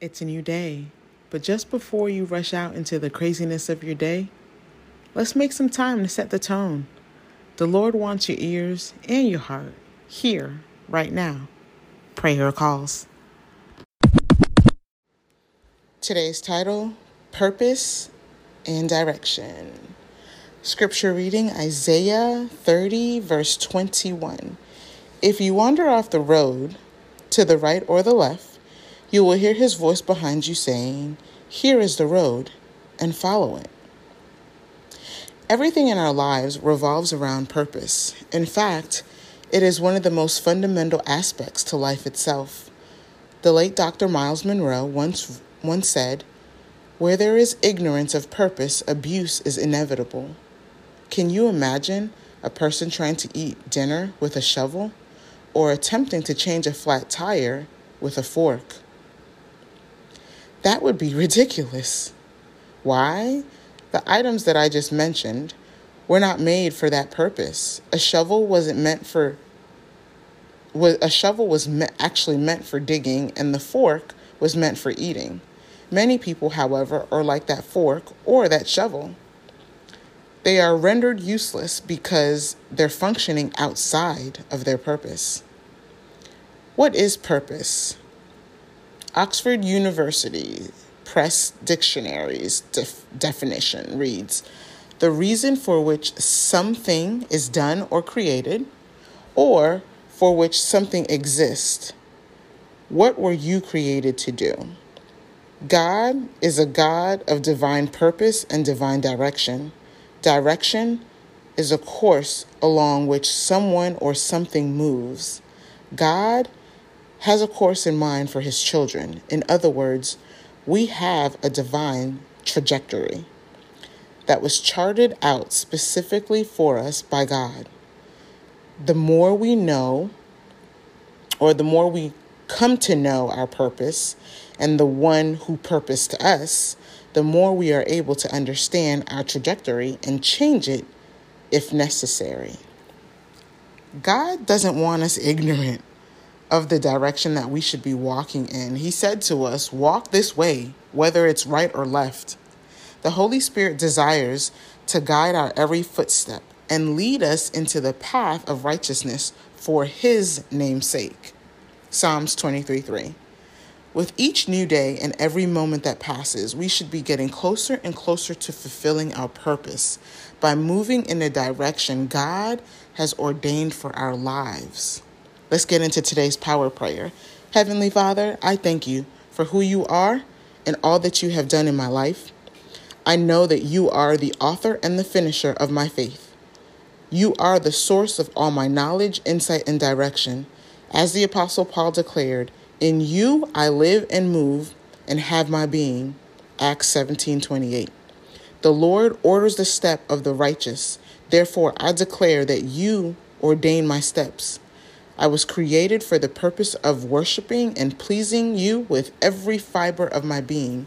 It's a new day, but just before you rush out into the craziness of your day, let's make some time to set the tone. The Lord wants your ears and your heart here, right now. PrayHer Calls. Today's title Purpose and Direction. Scripture reading Isaiah 30, verse 21. If you wander off the road to the right or the left, you will hear his voice behind you saying, Here is the road, and follow it. Everything in our lives revolves around purpose. In fact, it is one of the most fundamental aspects to life itself. The late Dr. Myles Munroe once, once said, Where there is ignorance of purpose, abuse is inevitable. Can you imagine a person trying to eat dinner with a shovel or attempting to change a flat tire with a fork? That would be ridiculous. Why? The items that I just mentioned were not made for that purpose. A shovel wasn't meant for a shovel was me- actually meant for digging and the fork was meant for eating. Many people, however, are like that fork or that shovel. They are rendered useless because they're functioning outside of their purpose. What is purpose? Oxford University Press Dictionary's def- definition reads The reason for which something is done or created, or for which something exists. What were you created to do? God is a God of divine purpose and divine direction. Direction is a course along which someone or something moves. God has a course in mind for his children. In other words, we have a divine trajectory that was charted out specifically for us by God. The more we know, or the more we come to know our purpose and the one who purposed us, the more we are able to understand our trajectory and change it if necessary. God doesn't want us ignorant of the direction that we should be walking in. He said to us, Walk this way, whether it's right or left. The Holy Spirit desires to guide our every footstep and lead us into the path of righteousness for His name's sake. Psalms 23 3. With each new day and every moment that passes, we should be getting closer and closer to fulfilling our purpose by moving in the direction God has ordained for our lives. Let's get into today's power prayer. Heavenly Father, I thank you for who you are and all that you have done in my life. I know that you are the author and the finisher of my faith. You are the source of all my knowledge, insight, and direction. As the Apostle Paul declared, In you I live and move and have my being. Acts 17 28. The Lord orders the step of the righteous. Therefore, I declare that you ordain my steps. I was created for the purpose of worshiping and pleasing you with every fiber of my being.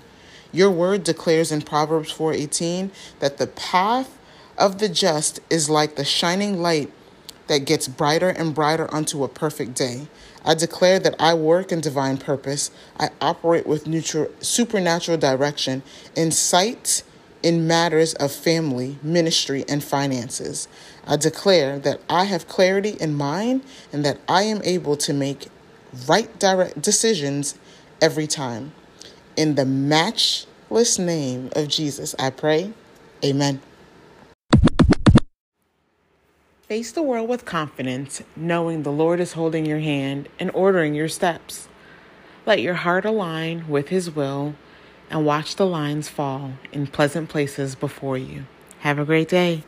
Your word declares in Proverbs 4:18 that the path of the just is like the shining light that gets brighter and brighter unto a perfect day. I declare that I work in divine purpose. I operate with neutral, supernatural direction, in sight in matters of family, ministry, and finances. I declare that I have clarity in mind and that I am able to make right direct decisions every time. In the matchless name of Jesus, I pray. Amen. Face the world with confidence, knowing the Lord is holding your hand and ordering your steps. Let your heart align with His will and watch the lines fall in pleasant places before you. Have a great day.